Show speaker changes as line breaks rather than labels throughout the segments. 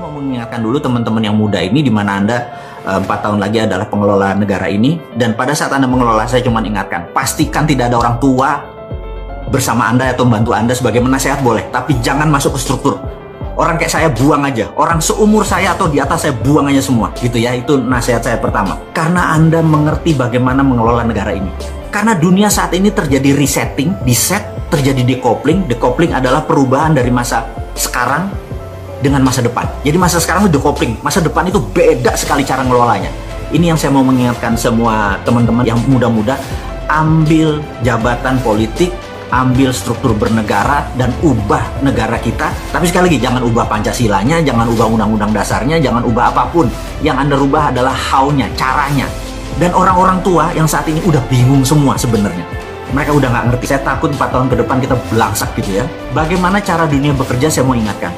mau mengingatkan dulu teman-teman yang muda ini di mana Anda eh, empat tahun lagi adalah pengelola negara ini. Dan pada saat Anda mengelola saya cuma ingatkan pastikan tidak ada orang tua bersama Anda atau membantu Anda sebagai menasehat boleh. Tapi jangan masuk ke struktur. Orang kayak saya buang aja. Orang seumur saya atau di atas saya buang aja semua. Gitu ya itu nasihat saya pertama. Karena Anda mengerti bagaimana mengelola negara ini. Karena dunia saat ini terjadi resetting reset terjadi decoupling. Decoupling adalah perubahan dari masa sekarang dengan masa depan. Jadi masa sekarang itu decoupling, masa depan itu beda sekali cara ngelolanya. Ini yang saya mau mengingatkan semua teman-teman yang muda-muda, ambil jabatan politik, ambil struktur bernegara dan ubah negara kita. Tapi sekali lagi jangan ubah Pancasilanya, jangan ubah undang-undang dasarnya, jangan ubah apa pun. Yang Anda rubah adalah how-nya, caranya. Dan orang-orang tua yang saat ini udah bingung semua sebenarnya. Mereka udah nggak ngerti. Saya takut 4 tahun ke depan kita belangsak gitu ya. Bagaimana cara dunia bekerja saya mau ingatkan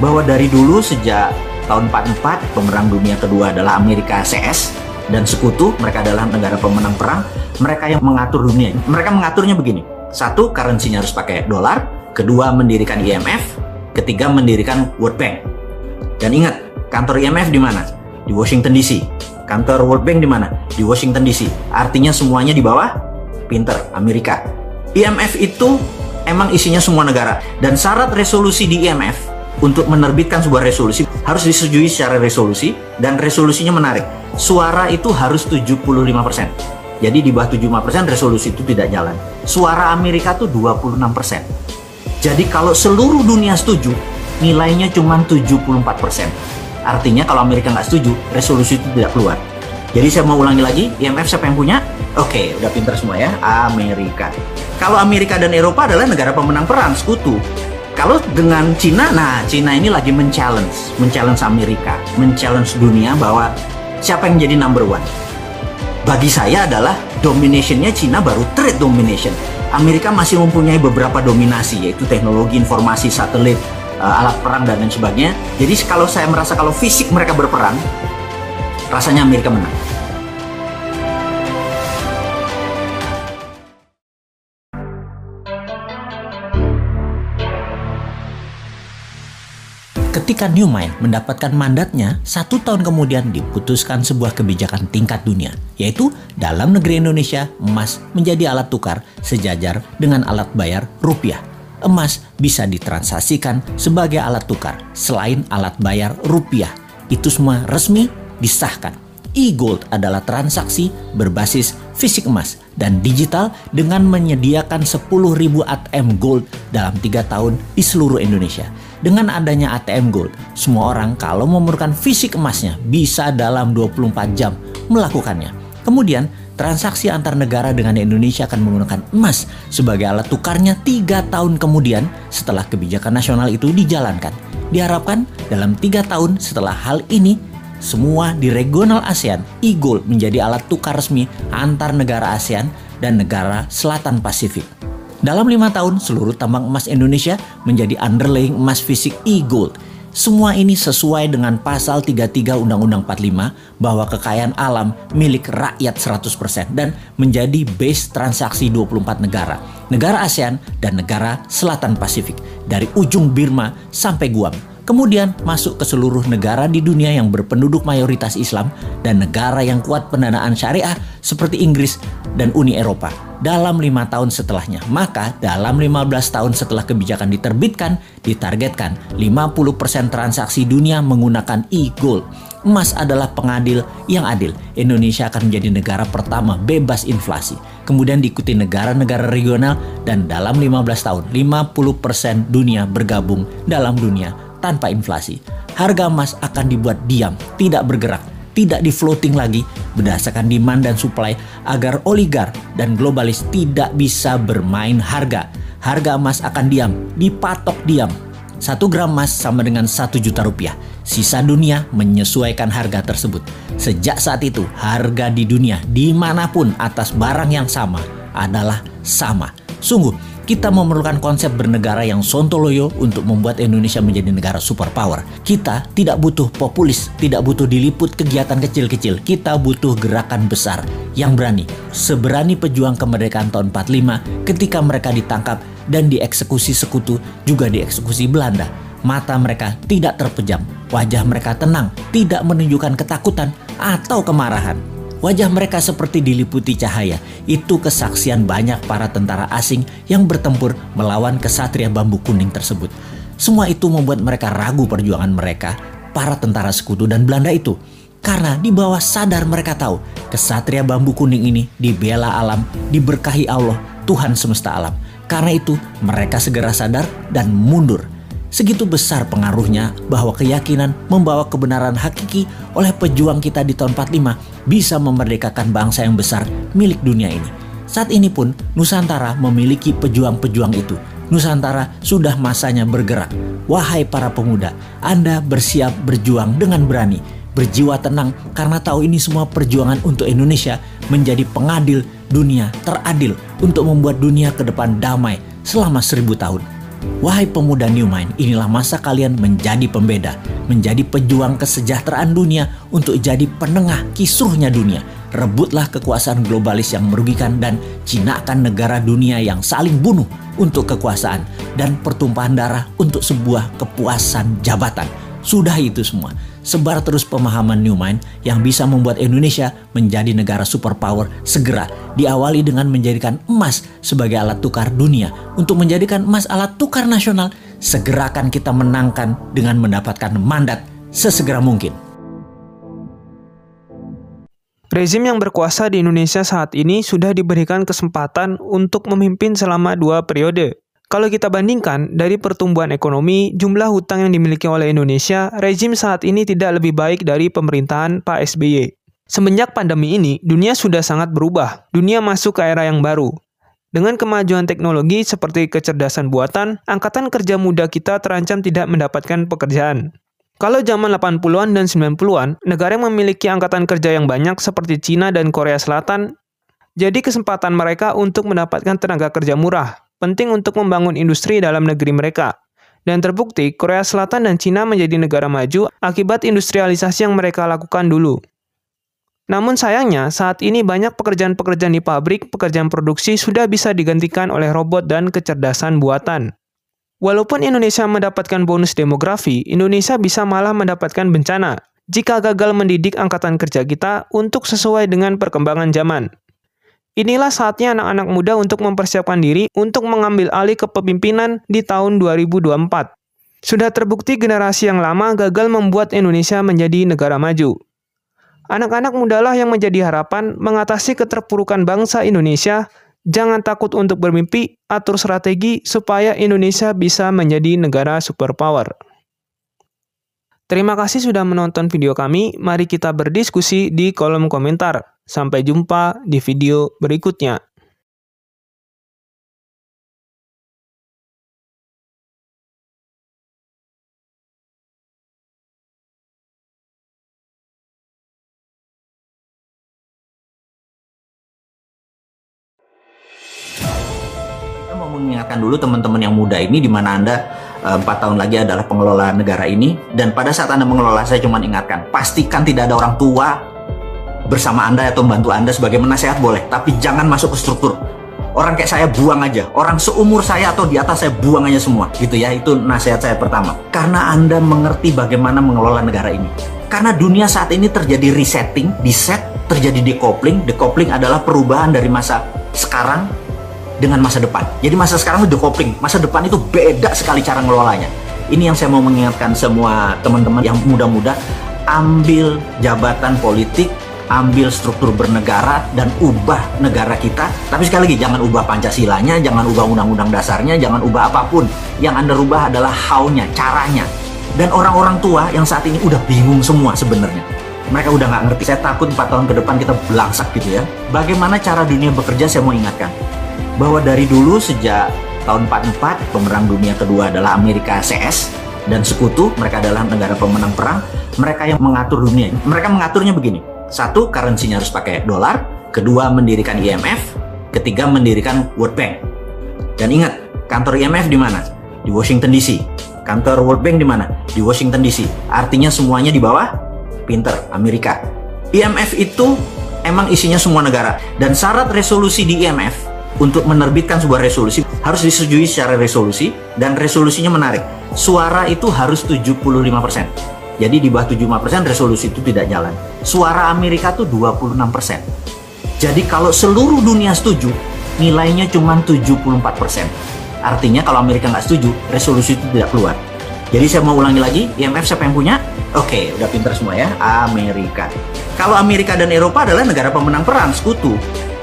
bahwa dari dulu sejak tahun 44 pemenang dunia kedua adalah Amerika CS dan sekutu mereka adalah negara pemenang perang mereka yang mengatur dunia mereka mengaturnya begini. Satu currency-nya harus pakai dolar kedua mendirikan IMF ketiga mendirikan World Bank. Dan ingat kantor IMF di mana? Di Washington DC kantor World Bank di mana? Di Washington DC artinya semuanya di bawah pinter Amerika. IMF itu emang isinya semua negara. Dan syarat resolusi di IMF untuk menerbitkan sebuah resolusi harus disetujui secara resolusi dan resolusinya menarik. Suara itu harus 75%. Jadi di bawah 75% resolusi itu tidak jalan. Suara Amerika tuh 26%. Jadi kalau seluruh dunia setuju, nilainya cuma 74%. Artinya kalau Amerika nggak setuju, resolusi itu tidak keluar. Jadi saya mau ulangi lagi, IMF siapa yang punya? Oke, udah pinter semua ya, Amerika. Kalau Amerika dan Eropa adalah negara pemenang perang, sekutu. Kalau dengan Cina, nah Cina ini lagi men-challenge, men-challenge Amerika, men-challenge dunia bahwa siapa yang jadi number one. Bagi saya adalah dominationnya Cina baru trade domination. Amerika masih mempunyai beberapa dominasi yaitu teknologi informasi satelit, uh, alat perang dan lain sebagainya. Jadi kalau saya merasa kalau fisik mereka berperang, rasanya Amerika menang. Ketika Newmine mendapatkan mandatnya, satu tahun kemudian diputuskan sebuah kebijakan tingkat dunia, yaitu dalam negeri Indonesia, emas menjadi alat tukar sejajar dengan alat bayar rupiah. Emas bisa ditransaksikan sebagai alat tukar selain alat bayar rupiah. Itu semua resmi disahkan. E-Gold adalah transaksi berbasis fisik emas dan digital dengan menyediakan 10.000 ATM Gold dalam tiga tahun di seluruh Indonesia dengan adanya ATM Gold, semua orang kalau memerlukan fisik emasnya bisa dalam 24 jam melakukannya. Kemudian, transaksi antar negara dengan Indonesia akan menggunakan emas sebagai alat tukarnya tiga tahun kemudian setelah kebijakan nasional itu dijalankan. Diharapkan dalam tiga tahun setelah hal ini, semua di regional ASEAN, e-gold menjadi alat tukar resmi antar negara ASEAN dan negara Selatan Pasifik. Dalam lima tahun, seluruh tambang emas Indonesia menjadi underlying emas fisik e-gold. Semua ini sesuai dengan pasal 33 Undang-Undang 45 bahwa kekayaan alam milik rakyat 100% dan menjadi base transaksi 24 negara, negara ASEAN dan negara Selatan Pasifik dari ujung Birma sampai Guam kemudian masuk ke seluruh negara di dunia yang berpenduduk mayoritas Islam dan negara yang kuat pendanaan syariah seperti Inggris dan Uni Eropa dalam lima tahun setelahnya. Maka dalam 15 tahun setelah kebijakan diterbitkan, ditargetkan 50% transaksi dunia menggunakan e-gold. Emas adalah pengadil yang adil. Indonesia akan menjadi negara pertama bebas inflasi. Kemudian diikuti negara-negara regional dan dalam 15 tahun 50% dunia bergabung dalam dunia tanpa inflasi. Harga emas akan dibuat diam, tidak bergerak, tidak di floating lagi berdasarkan demand dan supply agar oligar dan globalis tidak bisa bermain harga. Harga emas akan diam, dipatok diam. Satu gram emas sama dengan satu juta rupiah. Sisa dunia menyesuaikan harga tersebut. Sejak saat itu, harga di dunia di mana pun atas barang yang sama adalah sama. Sungguh, kita memerlukan konsep bernegara yang sontoloyo untuk membuat Indonesia menjadi negara superpower. Kita tidak butuh populis, tidak butuh diliput kegiatan kecil-kecil. Kita butuh gerakan besar yang berani. Seberani pejuang kemerdekaan tahun 45 ketika mereka ditangkap dan dieksekusi sekutu juga dieksekusi Belanda. Mata mereka tidak terpejam, Wajah mereka tenang, tidak menunjukkan ketakutan atau kemarahan. Wajah mereka seperti diliputi cahaya. Itu kesaksian banyak para tentara asing yang bertempur melawan kesatria bambu kuning tersebut. Semua itu membuat mereka ragu perjuangan mereka, para tentara sekutu dan Belanda itu. Karena di bawah sadar mereka tahu kesatria bambu kuning ini dibela alam, diberkahi Allah, Tuhan semesta alam. Karena itu mereka segera sadar dan mundur Segitu besar pengaruhnya bahwa keyakinan membawa kebenaran hakiki oleh pejuang kita di tahun 45 bisa memerdekakan bangsa yang besar milik dunia ini. Saat ini pun Nusantara memiliki pejuang-pejuang itu. Nusantara sudah masanya bergerak. Wahai para pemuda, Anda bersiap berjuang dengan berani, berjiwa tenang karena tahu ini semua perjuangan untuk Indonesia menjadi pengadil dunia teradil untuk membuat dunia ke depan damai selama seribu tahun. Wahai pemuda New Mind, inilah masa kalian menjadi pembeda, menjadi pejuang kesejahteraan dunia untuk jadi penengah kisruhnya dunia. Rebutlah kekuasaan globalis yang merugikan dan cinakan negara dunia yang saling bunuh untuk kekuasaan dan pertumpahan darah untuk sebuah kepuasan jabatan. Sudah itu semua sebar terus pemahaman New Mind yang bisa membuat Indonesia menjadi negara superpower segera diawali dengan menjadikan emas sebagai alat tukar dunia. Untuk menjadikan emas alat tukar nasional, segera akan kita menangkan dengan mendapatkan mandat sesegera mungkin.
Rezim yang berkuasa di Indonesia saat ini sudah diberikan kesempatan untuk memimpin selama dua periode. Kalau kita bandingkan dari pertumbuhan ekonomi, jumlah hutang yang dimiliki oleh Indonesia, rezim saat ini tidak lebih baik dari pemerintahan Pak SBY. Semenjak pandemi ini, dunia sudah sangat berubah. Dunia masuk ke era yang baru. Dengan kemajuan teknologi seperti kecerdasan buatan, angkatan kerja muda kita terancam tidak mendapatkan pekerjaan. Kalau zaman 80-an dan 90-an, negara yang memiliki angkatan kerja yang banyak seperti Cina dan Korea Selatan, jadi kesempatan mereka untuk mendapatkan tenaga kerja murah, penting untuk membangun industri dalam negeri mereka. Dan terbukti, Korea Selatan dan Cina menjadi negara maju akibat industrialisasi yang mereka lakukan dulu. Namun sayangnya, saat ini banyak pekerjaan-pekerjaan di pabrik, pekerjaan produksi sudah bisa digantikan oleh robot dan kecerdasan buatan. Walaupun Indonesia mendapatkan bonus demografi, Indonesia bisa malah mendapatkan bencana jika gagal mendidik angkatan kerja kita untuk sesuai dengan perkembangan zaman. Inilah saatnya anak-anak muda untuk mempersiapkan diri untuk mengambil alih kepemimpinan di tahun 2024. Sudah terbukti generasi yang lama gagal membuat Indonesia menjadi negara maju. Anak-anak mudalah yang menjadi harapan mengatasi keterpurukan bangsa Indonesia. Jangan takut untuk bermimpi, atur strategi supaya Indonesia bisa menjadi negara superpower. Terima kasih sudah menonton video kami. Mari kita berdiskusi di kolom komentar. Sampai jumpa di video berikutnya.
mengingatkan dulu teman-teman yang muda ini di mana Anda eh, empat tahun lagi adalah pengelola negara ini dan pada saat Anda mengelola saya cuma ingatkan pastikan tidak ada orang tua bersama Anda atau membantu Anda sebagai menasehat boleh, tapi jangan masuk ke struktur. Orang kayak saya buang aja, orang seumur saya atau di atas saya buang aja semua, gitu ya. Itu nasihat saya pertama. Karena Anda mengerti bagaimana mengelola negara ini. Karena dunia saat ini terjadi resetting, set, terjadi decoupling. Decoupling adalah perubahan dari masa sekarang dengan masa depan. Jadi masa sekarang itu decoupling, masa depan itu beda sekali cara ngelolanya. Ini yang saya mau mengingatkan semua teman-teman yang muda-muda, ambil jabatan politik ambil struktur bernegara dan ubah negara kita. Tapi sekali lagi jangan ubah Pancasilanya, jangan ubah undang-undang dasarnya, jangan ubah apa pun. Yang Anda rubah adalah how-nya, caranya. Dan orang-orang tua yang saat ini udah bingung semua sebenarnya. Mereka udah nggak ngerti. Saya takut 4 tahun ke depan kita belangsak gitu ya. Bagaimana cara dunia bekerja saya mau ingatkan. Bahwa dari dulu sejak tahun 44 pemerang dunia kedua adalah Amerika CS dan sekutu mereka adalah negara pemenang perang mereka yang mengatur dunia mereka mengaturnya begini satu, currency-nya harus pakai dolar. Kedua, mendirikan IMF. Ketiga, mendirikan World Bank. Dan ingat, kantor IMF di mana? Di Washington DC. Kantor World Bank di mana? Di Washington DC. Artinya semuanya di bawah pinter Amerika. IMF itu emang isinya semua negara dan syarat resolusi di IMF untuk menerbitkan sebuah resolusi harus disetujui secara resolusi dan resolusinya menarik. Suara itu harus 75%. Jadi di bawah 75% resolusi itu tidak jalan. Suara Amerika tuh 26%. Jadi kalau seluruh dunia setuju, nilainya cuma 74%. Artinya kalau Amerika nggak setuju, resolusi itu tidak keluar. Jadi saya mau ulangi lagi, IMF siapa yang punya? Oke, udah pinter semua ya, Amerika. Kalau Amerika dan Eropa adalah negara pemenang perang, sekutu.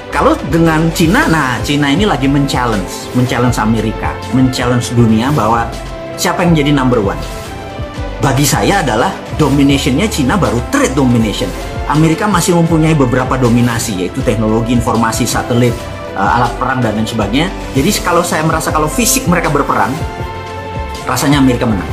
Kalau dengan Cina, nah Cina ini lagi men-challenge, men-challenge Amerika, men-challenge dunia bahwa siapa yang jadi number one. Bagi saya adalah dominationnya Cina baru trade domination. Amerika masih mempunyai beberapa dominasi, yaitu teknologi informasi, satelit, uh, alat perang dan lain sebagainya. Jadi kalau saya merasa kalau fisik mereka berperang, rasanya Amerika menang.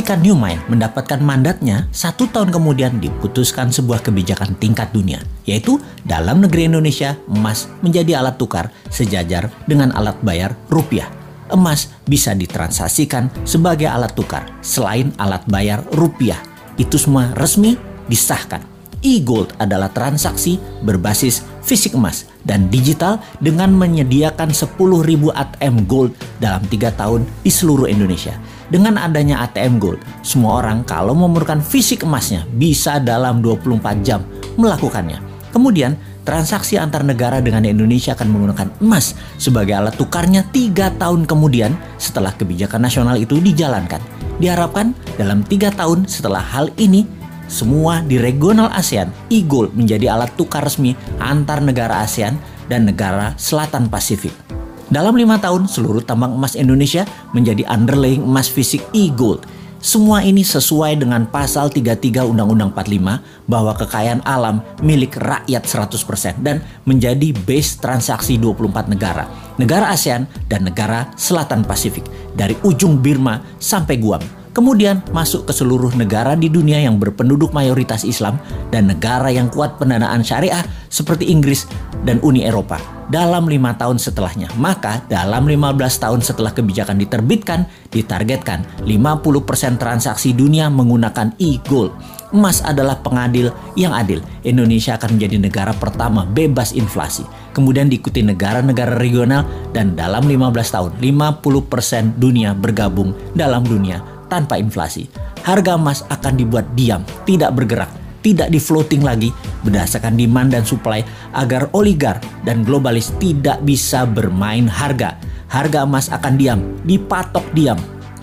Ketika Newmind mendapatkan mandatnya, satu tahun kemudian diputuskan sebuah kebijakan tingkat dunia, yaitu dalam negeri Indonesia, emas menjadi alat tukar sejajar dengan alat bayar rupiah. Emas bisa ditransaksikan sebagai alat tukar selain alat bayar rupiah. Itu semua resmi disahkan. E-Gold adalah transaksi berbasis fisik emas dan digital dengan menyediakan 10.000 ATM Gold dalam tiga tahun di seluruh Indonesia. Dengan adanya ATM Gold, semua orang kalau memerlukan fisik emasnya bisa dalam 24 jam melakukannya. Kemudian, transaksi antar negara dengan Indonesia akan menggunakan emas sebagai alat tukarnya tiga tahun kemudian setelah kebijakan nasional itu dijalankan. Diharapkan dalam tiga tahun setelah hal ini, semua di regional ASEAN, e-gold menjadi alat tukar resmi antar negara ASEAN dan negara Selatan Pasifik. Dalam lima tahun, seluruh tambang emas Indonesia menjadi underlying emas fisik e-gold. Semua ini sesuai dengan pasal 33 Undang-Undang 45 bahwa kekayaan alam milik rakyat 100% dan menjadi base transaksi 24 negara, negara ASEAN dan negara Selatan Pasifik, dari ujung Birma sampai Guam. Kemudian masuk ke seluruh negara di dunia yang berpenduduk mayoritas Islam dan negara yang kuat pendanaan syariah seperti Inggris dan Uni Eropa dalam lima tahun setelahnya. Maka dalam 15 tahun setelah kebijakan diterbitkan, ditargetkan 50% transaksi dunia menggunakan e-gold. Emas adalah pengadil yang adil. Indonesia akan menjadi negara pertama bebas inflasi. Kemudian diikuti negara-negara regional dan dalam 15 tahun 50% dunia bergabung dalam dunia tanpa inflasi. Harga emas akan dibuat diam, tidak bergerak tidak di floating lagi berdasarkan demand dan supply agar oligar dan globalis tidak bisa bermain harga. Harga emas akan diam, dipatok diam.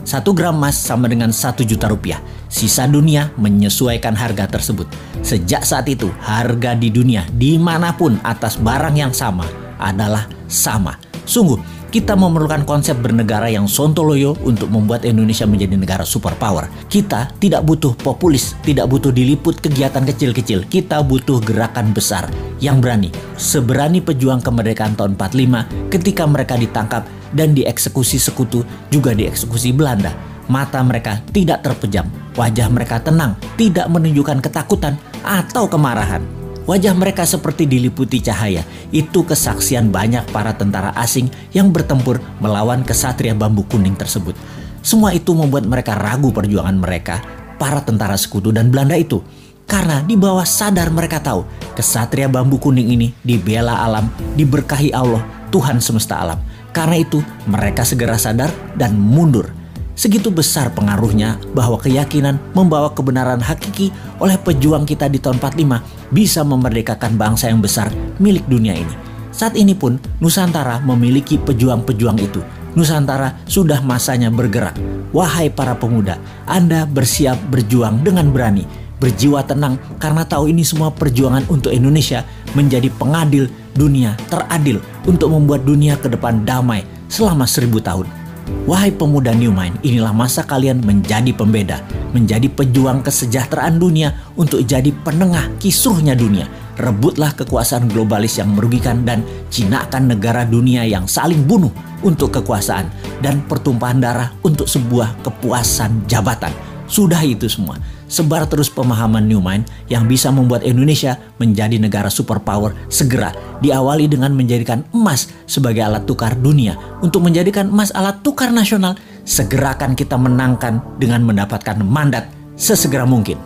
Satu gram emas sama dengan satu juta rupiah. Sisa dunia menyesuaikan harga tersebut. Sejak saat itu, harga di dunia di mana pun atas barang yang sama adalah sama. Sungguh, kita memerlukan konsep bernegara yang sontoloyo untuk membuat Indonesia menjadi negara superpower. Kita tidak butuh populis, tidak butuh diliput kegiatan kecil-kecil. Kita butuh gerakan besar yang berani. Seberani pejuang kemerdekaan tahun 45 ketika mereka ditangkap dan dieksekusi sekutu juga dieksekusi Belanda. Mata mereka tidak terpejam, wajah mereka tenang, tidak menunjukkan ketakutan atau kemarahan. Wajah mereka seperti diliputi cahaya. Itu kesaksian banyak para tentara asing yang bertempur melawan kesatria bambu kuning tersebut. Semua itu membuat mereka ragu perjuangan mereka, para tentara sekutu dan Belanda itu. Karena di bawah sadar mereka tahu kesatria bambu kuning ini dibela alam, diberkahi Allah, Tuhan semesta alam. Karena itu mereka segera sadar dan mundur Segitu besar pengaruhnya bahwa keyakinan membawa kebenaran hakiki oleh pejuang kita di tahun 45 bisa memerdekakan bangsa yang besar milik dunia ini. Saat ini pun Nusantara memiliki pejuang-pejuang itu. Nusantara sudah masanya bergerak. Wahai para pemuda, Anda bersiap berjuang dengan berani, berjiwa tenang karena tahu ini semua perjuangan untuk Indonesia menjadi pengadil dunia teradil untuk membuat dunia ke depan damai selama seribu tahun. Wahai pemuda New Mind, inilah masa kalian menjadi pembeda, menjadi pejuang kesejahteraan dunia untuk jadi penengah kisruhnya dunia. Rebutlah kekuasaan globalis yang merugikan dan cinakan negara dunia yang saling bunuh untuk kekuasaan dan pertumpahan darah untuk sebuah kepuasan jabatan. Sudah itu semua. Sebar terus pemahaman New Mind yang bisa membuat Indonesia menjadi negara superpower segera diawali dengan menjadikan emas sebagai alat tukar dunia. Untuk menjadikan emas alat tukar nasional, segera akan kita menangkan dengan mendapatkan mandat sesegera mungkin.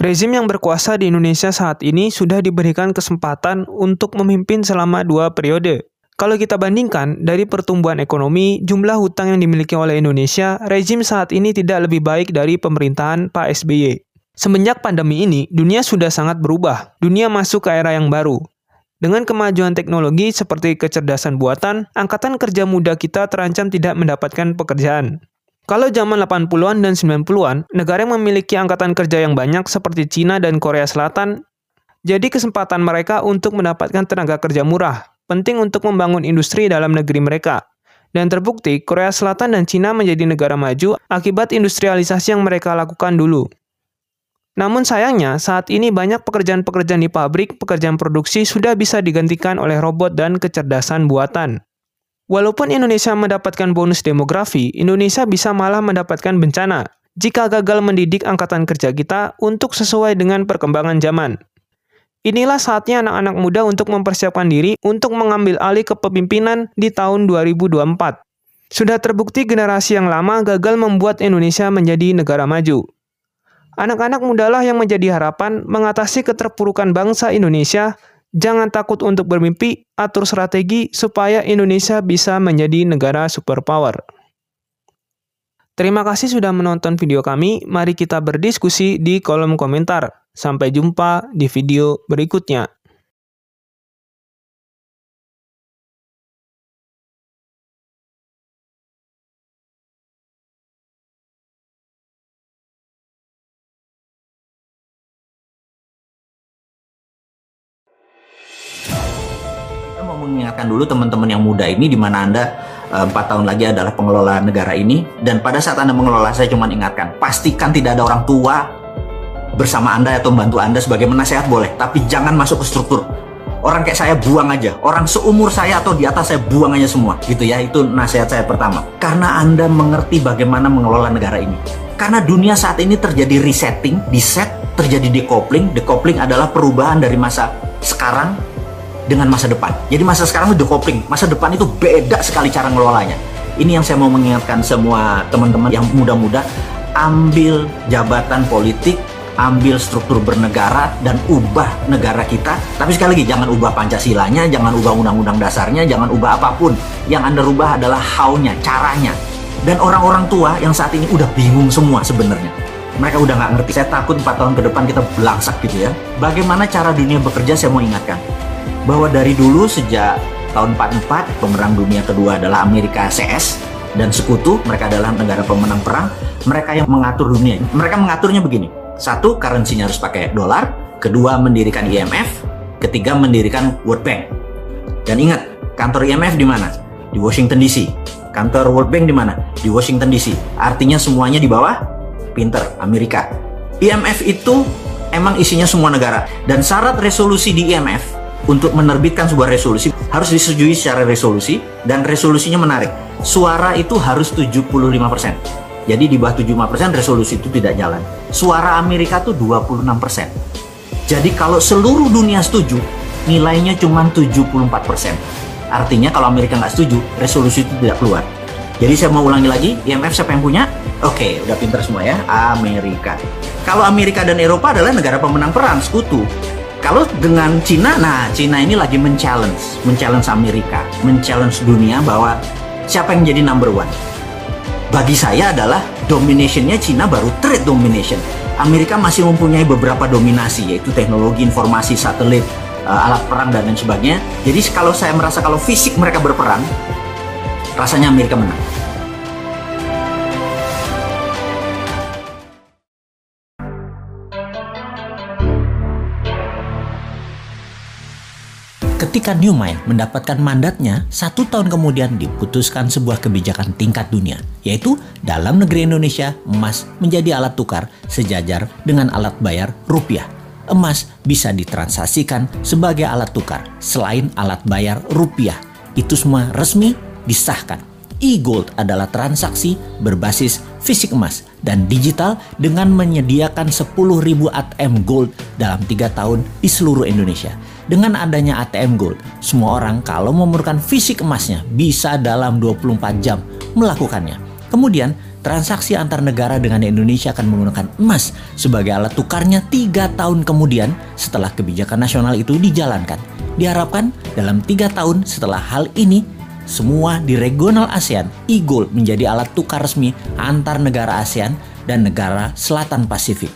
Rezim yang berkuasa di Indonesia saat ini sudah diberikan kesempatan untuk memimpin selama dua periode. Kalau kita bandingkan dari pertumbuhan ekonomi, jumlah hutang yang dimiliki oleh Indonesia, rezim saat ini tidak lebih baik dari pemerintahan Pak SBY. Semenjak pandemi ini, dunia sudah sangat berubah. Dunia masuk ke era yang baru. Dengan kemajuan teknologi seperti kecerdasan buatan, angkatan kerja muda kita terancam tidak mendapatkan pekerjaan. Kalau zaman 80-an dan 90-an, negara yang memiliki angkatan kerja yang banyak seperti Cina dan Korea Selatan, jadi kesempatan mereka untuk mendapatkan tenaga kerja murah, penting untuk membangun industri dalam negeri mereka. Dan terbukti, Korea Selatan dan Cina menjadi negara maju akibat industrialisasi yang mereka lakukan dulu. Namun sayangnya, saat ini banyak pekerjaan-pekerjaan di pabrik, pekerjaan produksi sudah bisa digantikan oleh robot dan kecerdasan buatan. Walaupun Indonesia mendapatkan bonus demografi, Indonesia bisa malah mendapatkan bencana jika gagal mendidik angkatan kerja kita untuk sesuai dengan perkembangan zaman. Inilah saatnya anak-anak muda untuk mempersiapkan diri untuk mengambil alih kepemimpinan di tahun 2024. Sudah terbukti generasi yang lama gagal membuat Indonesia menjadi negara maju. Anak-anak mudalah yang menjadi harapan mengatasi keterpurukan bangsa Indonesia Jangan takut untuk bermimpi, atur strategi supaya Indonesia bisa menjadi negara superpower. Terima kasih sudah menonton video kami. Mari kita berdiskusi di kolom komentar. Sampai jumpa di video berikutnya.
mengingatkan dulu teman-teman yang muda ini di mana Anda eh, empat tahun lagi adalah pengelola negara ini dan pada saat Anda mengelola saya cuma ingatkan pastikan tidak ada orang tua bersama Anda atau membantu Anda sebagai menasehat boleh tapi jangan masuk ke struktur. Orang kayak saya buang aja. Orang seumur saya atau di atas saya buang aja semua. Gitu ya itu nasihat saya pertama. Karena Anda mengerti bagaimana mengelola negara ini. Karena dunia saat ini terjadi resetting, reset, terjadi decoupling. Decoupling adalah perubahan dari masa sekarang dengan masa depan. Jadi masa sekarang itu decoupling, masa depan itu beda sekali cara ngelolanya. Ini yang saya mau mengingatkan semua teman-teman yang muda-muda, ambil jabatan politik, ambil struktur bernegara dan ubah negara kita. Tapi sekali lagi jangan ubah Pancasilanya, jangan ubah undang-undang dasarnya, jangan ubah apa pun. Yang Anda rubah adalah how-nya, caranya. Dan orang-orang tua yang saat ini udah bingung semua sebenarnya. Mereka udah nggak ngerti. Saya takut 4 tahun ke depan kita belangsak gitu ya. Bagaimana cara dunia bekerja saya mau ingatkan bahwa dari dulu sejak tahun 44 pemerang dunia kedua adalah Amerika CS dan sekutu mereka adalah negara pemenang perang mereka yang mengatur dunia mereka mengaturnya begini satu currency-nya harus pakai dolar. Kedua mendirikan IMF ketiga mendirikan World Bank. Dan ingat kantor IMF di mana? Di Washington DC kantor World Bank di mana? Di Washington DC artinya semuanya di bawah pinter Amerika. IMF itu emang isinya semua negara. Dan syarat resolusi di IMF untuk menerbitkan sebuah resolusi harus disetujui secara resolusi dan resolusinya menarik. Suara itu harus 75%. Jadi di bawah 75% resolusi itu tidak jalan. Suara Amerika tuh 26%. Jadi kalau seluruh dunia setuju, nilainya cuma 74%. Artinya kalau Amerika nggak setuju, resolusi itu tidak keluar. Jadi saya mau ulangi lagi, IMF siapa yang punya? Oke, udah pinter semua ya, Amerika. Kalau Amerika dan Eropa adalah negara pemenang perang, sekutu. Kalau dengan Cina, nah Cina ini lagi men-challenge, men-challenge Amerika, men-challenge dunia bahwa siapa yang jadi number one. Bagi saya adalah dominationnya Cina baru trade domination. Amerika masih mempunyai beberapa dominasi yaitu teknologi informasi satelit, uh, alat perang dan lain sebagainya. Jadi kalau saya merasa kalau fisik mereka berperang, rasanya Amerika menang. Ketika Newmind mendapatkan mandatnya, satu tahun kemudian diputuskan sebuah kebijakan tingkat dunia, yaitu dalam negeri Indonesia, emas menjadi alat tukar sejajar dengan alat bayar rupiah. Emas bisa ditransaksikan sebagai alat tukar selain alat bayar rupiah. Itu semua resmi disahkan. E-Gold adalah transaksi berbasis fisik emas dan digital dengan menyediakan 10.000 ATM Gold dalam tiga tahun di seluruh Indonesia dengan adanya ATM Gold, semua orang kalau memerlukan fisik emasnya bisa dalam 24 jam melakukannya. Kemudian
transaksi antar negara dengan Indonesia akan menggunakan emas sebagai alat tukarnya tiga tahun kemudian setelah kebijakan nasional itu dijalankan. Diharapkan dalam tiga tahun setelah hal ini, semua di regional ASEAN, e-gold menjadi alat tukar resmi antar negara ASEAN dan negara Selatan Pasifik.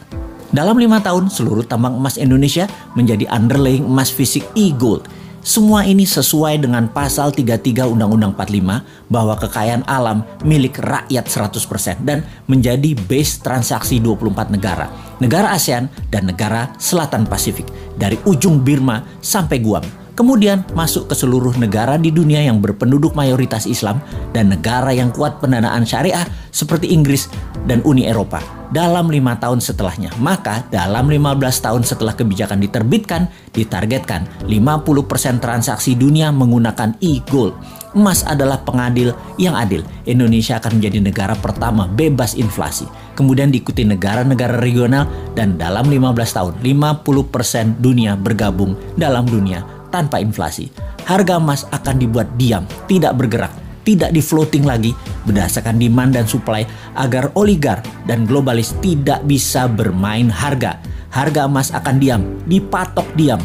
Dalam lima tahun, seluruh tambang emas Indonesia menjadi underlying emas fisik e-gold semua ini sesuai dengan pasal 33 Undang-Undang 45 bahwa kekayaan alam milik rakyat 100% dan menjadi base transaksi 24 negara, negara ASEAN dan negara Selatan Pasifik dari ujung Birma sampai Guam. Kemudian masuk ke seluruh negara di dunia yang berpenduduk mayoritas Islam dan negara yang kuat pendanaan syariah seperti Inggris dan Uni Eropa dalam lima tahun setelahnya. Maka dalam 15 tahun setelah kebijakan diterbitkan, ditargetkan 50% transaksi dunia menggunakan e-gold. Emas adalah pengadil yang adil. Indonesia akan menjadi negara pertama bebas inflasi. Kemudian diikuti negara-negara regional dan dalam 15 tahun 50% dunia bergabung dalam dunia tanpa inflasi. Harga emas akan dibuat diam, tidak bergerak tidak di floating lagi berdasarkan demand dan supply agar oligar dan globalis tidak bisa bermain harga. Harga emas akan diam, dipatok diam.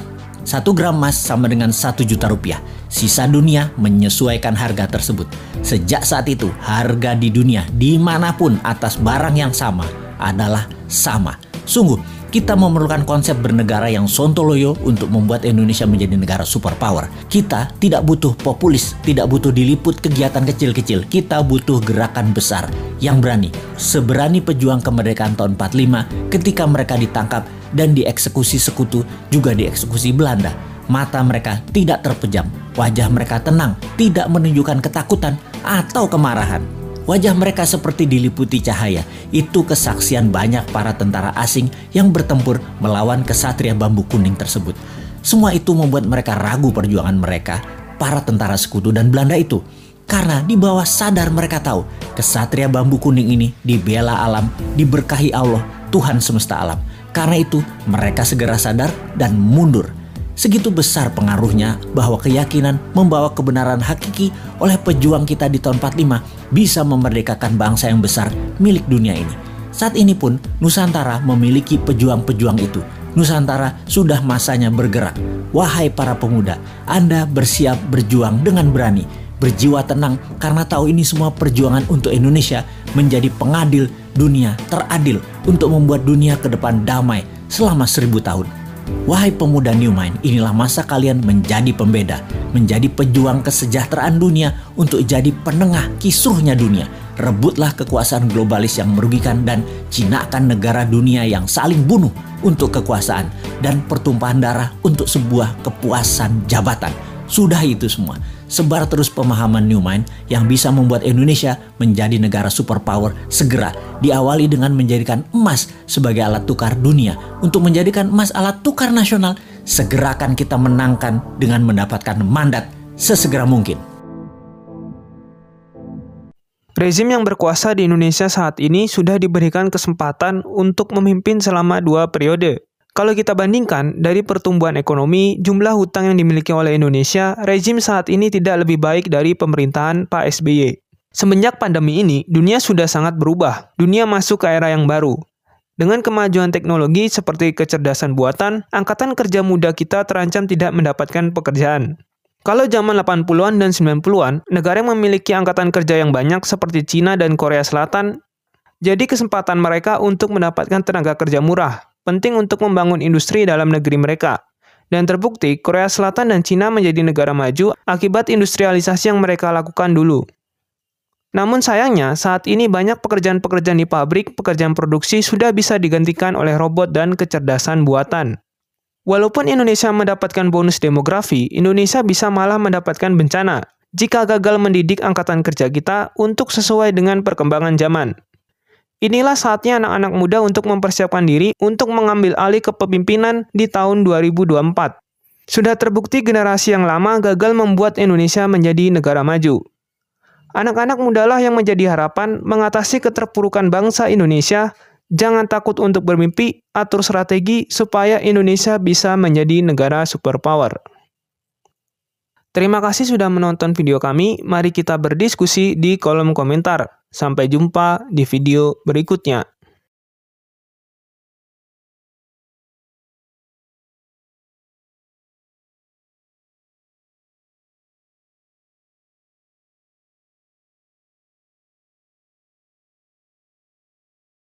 Satu gram emas sama dengan satu juta rupiah. Sisa dunia menyesuaikan harga tersebut. Sejak saat itu, harga di dunia di mana pun atas barang yang sama adalah sama. Sungguh, kita memerlukan konsep bernegara yang sontoloyo untuk membuat Indonesia menjadi negara superpower. Kita tidak butuh populis, tidak butuh diliput kegiatan kecil-kecil. Kita butuh gerakan besar yang berani. Seberani pejuang kemerdekaan tahun 45 ketika mereka ditangkap dan dieksekusi sekutu juga dieksekusi Belanda. Mata mereka tidak terpejam, wajah mereka tenang, tidak menunjukkan ketakutan atau kemarahan Wajah mereka seperti diliputi cahaya. Itu kesaksian banyak para tentara asing yang bertempur melawan kesatria bambu kuning tersebut. Semua itu membuat mereka ragu perjuangan mereka, para tentara sekutu dan Belanda itu. Karena di bawah sadar mereka tahu, kesatria bambu kuning ini dibela alam, diberkahi Allah, Tuhan semesta alam. Karena itu, mereka segera sadar dan mundur Segitu besar pengaruhnya bahwa keyakinan membawa kebenaran hakiki oleh pejuang kita di tahun 45 bisa memerdekakan bangsa yang besar milik dunia ini. Saat ini pun Nusantara memiliki pejuang-pejuang itu. Nusantara sudah masanya bergerak. Wahai para pemuda, Anda bersiap berjuang dengan berani, berjiwa tenang karena tahu ini semua perjuangan untuk Indonesia menjadi pengadil dunia teradil untuk membuat dunia ke depan damai selama seribu tahun. Wahai pemuda New Mind, inilah masa kalian menjadi pembeda, menjadi pejuang kesejahteraan dunia untuk jadi penengah kisruhnya dunia. Rebutlah kekuasaan globalis yang merugikan dan cinakan negara dunia yang saling bunuh untuk kekuasaan dan pertumpahan darah untuk sebuah kepuasan jabatan. Sudah itu semua. Sebar terus pemahaman New Mind yang bisa membuat Indonesia menjadi negara superpower segera diawali dengan menjadikan emas sebagai alat tukar dunia. Untuk menjadikan emas alat tukar nasional, segerakan kita menangkan dengan mendapatkan mandat sesegera mungkin.
Rezim yang berkuasa di Indonesia saat ini sudah diberikan kesempatan untuk memimpin selama dua periode. Kalau kita bandingkan dari pertumbuhan ekonomi, jumlah hutang yang dimiliki oleh Indonesia, rezim saat ini tidak lebih baik dari pemerintahan Pak SBY. Semenjak pandemi ini, dunia sudah sangat berubah. Dunia masuk ke era yang baru. Dengan kemajuan teknologi seperti kecerdasan buatan, angkatan kerja muda kita terancam tidak mendapatkan pekerjaan. Kalau zaman 80-an dan 90-an, negara yang memiliki angkatan kerja yang banyak seperti Cina dan Korea Selatan, jadi kesempatan mereka untuk mendapatkan tenaga kerja murah, penting untuk membangun industri dalam negeri mereka. Dan terbukti, Korea Selatan dan Cina menjadi negara maju akibat industrialisasi yang mereka lakukan dulu. Namun sayangnya, saat ini banyak pekerjaan-pekerjaan di pabrik, pekerjaan produksi sudah bisa digantikan oleh robot dan kecerdasan buatan. Walaupun Indonesia mendapatkan bonus demografi, Indonesia bisa malah mendapatkan bencana jika gagal mendidik angkatan kerja kita untuk sesuai dengan perkembangan zaman. Inilah saatnya anak-anak muda untuk mempersiapkan diri untuk mengambil alih kepemimpinan di tahun 2024. Sudah terbukti generasi yang lama gagal membuat Indonesia menjadi negara maju. Anak-anak mudalah yang menjadi harapan mengatasi keterpurukan bangsa Indonesia. Jangan takut untuk bermimpi, atur strategi supaya Indonesia bisa menjadi negara superpower. Terima kasih sudah menonton video kami. Mari kita berdiskusi di kolom komentar. Sampai jumpa di video berikutnya.